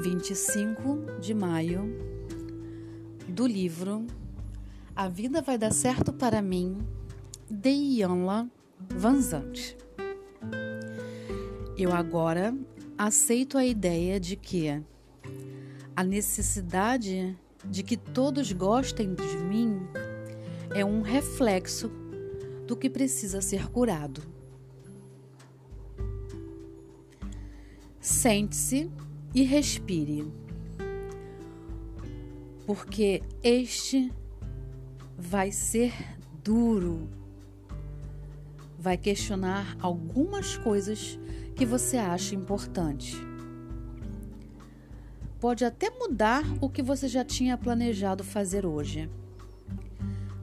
25 de maio, do livro A Vida Vai Dar Certo para Mim, de Ianla Vanzante. Eu agora aceito a ideia de que a necessidade de que todos gostem de mim é um reflexo do que precisa ser curado. Sente-se e respire, porque este vai ser duro. Vai questionar algumas coisas que você acha importante. Pode até mudar o que você já tinha planejado fazer hoje.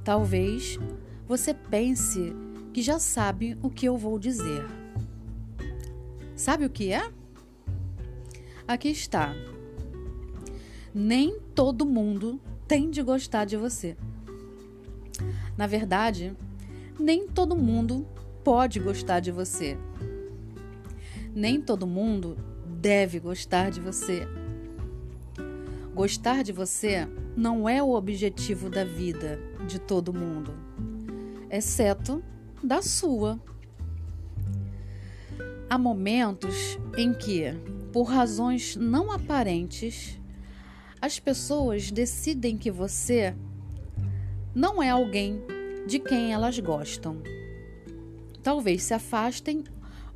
Talvez você pense que já sabe o que eu vou dizer. Sabe o que é? Aqui está. Nem todo mundo tem de gostar de você. Na verdade, nem todo mundo pode gostar de você. Nem todo mundo deve gostar de você. Gostar de você não é o objetivo da vida de todo mundo, exceto da sua. Há momentos em que por razões não aparentes, as pessoas decidem que você não é alguém de quem elas gostam. Talvez se afastem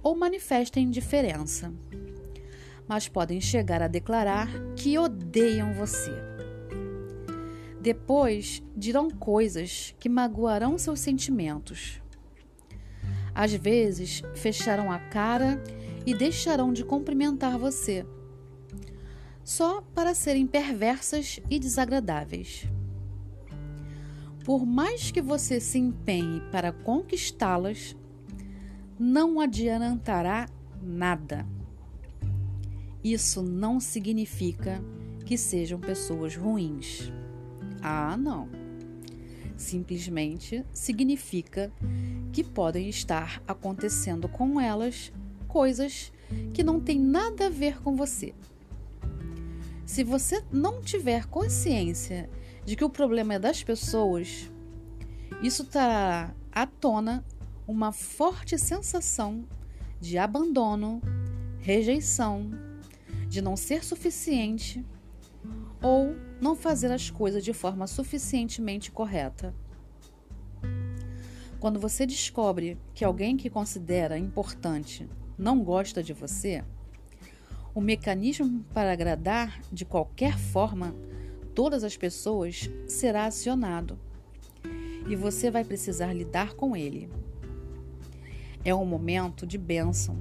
ou manifestem indiferença, mas podem chegar a declarar que odeiam você. Depois dirão coisas que magoarão seus sentimentos. Às vezes fecharão a cara e deixarão de cumprimentar você, só para serem perversas e desagradáveis. Por mais que você se empenhe para conquistá-las, não adiantará nada. Isso não significa que sejam pessoas ruins. Ah, não. Simplesmente significa que podem estar acontecendo com elas coisas que não têm nada a ver com você. Se você não tiver consciência de que o problema é das pessoas, isso trará à tona uma forte sensação de abandono, rejeição, de não ser suficiente ou não fazer as coisas de forma suficientemente correta. Quando você descobre que alguém que considera importante não gosta de você, o mecanismo para agradar de qualquer forma todas as pessoas será acionado e você vai precisar lidar com ele. É um momento de bênção,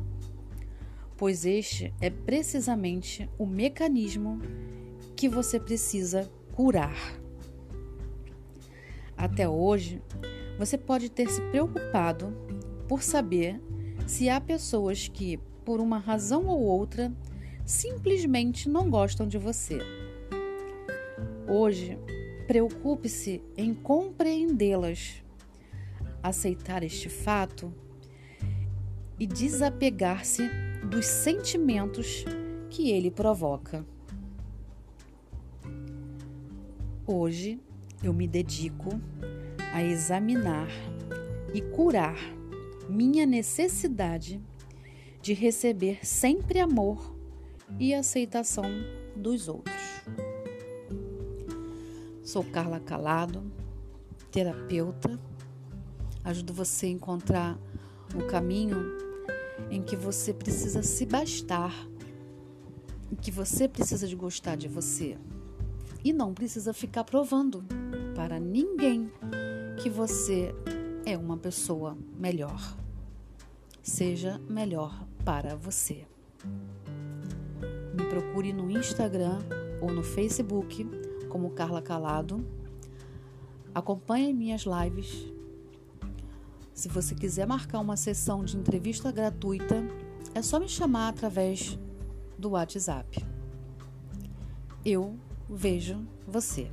pois este é precisamente o mecanismo que você precisa curar. Até hoje, você pode ter se preocupado por saber se há pessoas que, por uma razão ou outra, simplesmente não gostam de você. Hoje, preocupe-se em compreendê-las, aceitar este fato e desapegar-se dos sentimentos que ele provoca. Hoje eu me dedico a examinar e curar minha necessidade de receber sempre amor e aceitação dos outros. Sou Carla Calado, terapeuta. Ajudo você a encontrar o caminho em que você precisa se bastar, em que você precisa de gostar de você e não precisa ficar provando para ninguém que você é uma pessoa melhor. Seja melhor para você. Me procure no Instagram ou no Facebook como Carla Calado. Acompanhe minhas lives. Se você quiser marcar uma sessão de entrevista gratuita, é só me chamar através do WhatsApp. Eu vejo você.